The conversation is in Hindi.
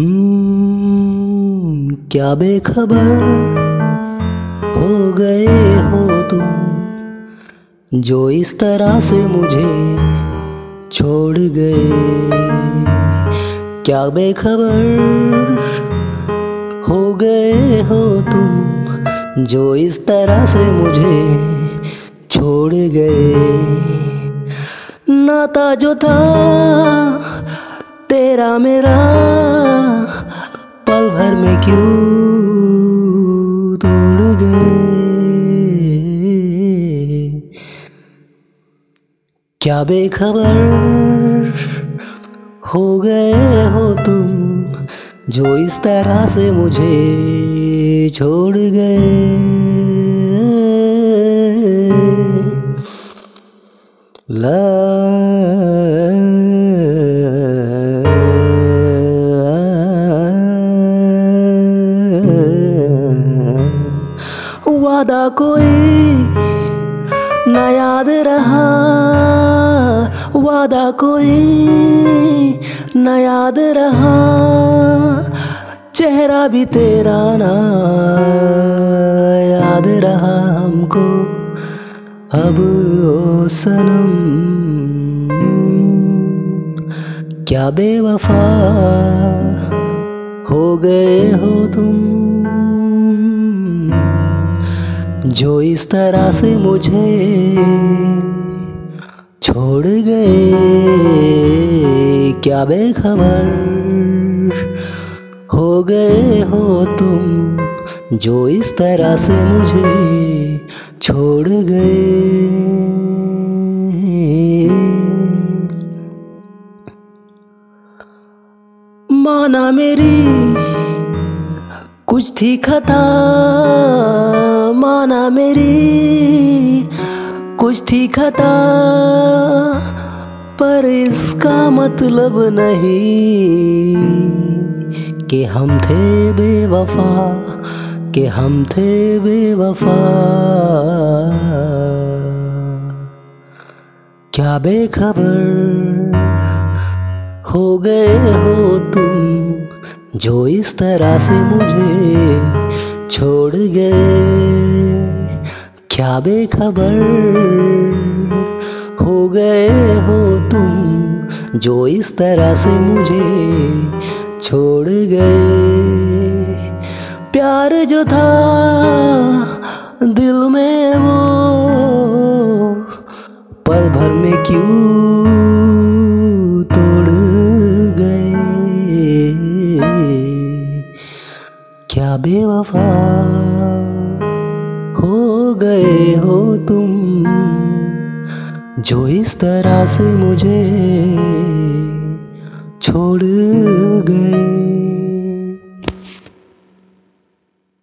हम्म, क्या बेखबर हो गए हो तुम? जो इस तरह से मुझे छोड़ गए क्या बेखबर हो गए हो तुम? जो इस तरह से मुझे छोड़ गए नाता जो था तेरा मेरा पल भर में क्यों तोड़ गए? क्या बेखबर हो गए हो तुम जो इस तरह से मुझे छोड़ गए? ला वादा कोई न याद रहा। वादा कोई न याद रहा। चेहरा भी तेरा ना याद रहा हमको। अब ओ सनम, क्या बेवफा हो गए हो तुम? जो इस तरह से मुझे छोड़ गए, क्या बेखबर हो गए हो तुम जो इस तरह से मुझे छोड़ गए? माना मेरी कुछ थी खता मेरी कुछ थी खता, पर इसका मतलब नहीं कि हम थे बेवफा, कि हम थे बेवफा। क्या बेखबर हो गए हो तुम जो इस तरह से मुझे छोड़ गए? क्या बेखबर हो गए हो तुम जो इस तरह से मुझे छोड़ गए। प्यार जो था दिल में वो पल भर में क्यों तोड़ गए? क्या बेवफा गए हो तुम जो इस तरह से मुझे छोड़ गए।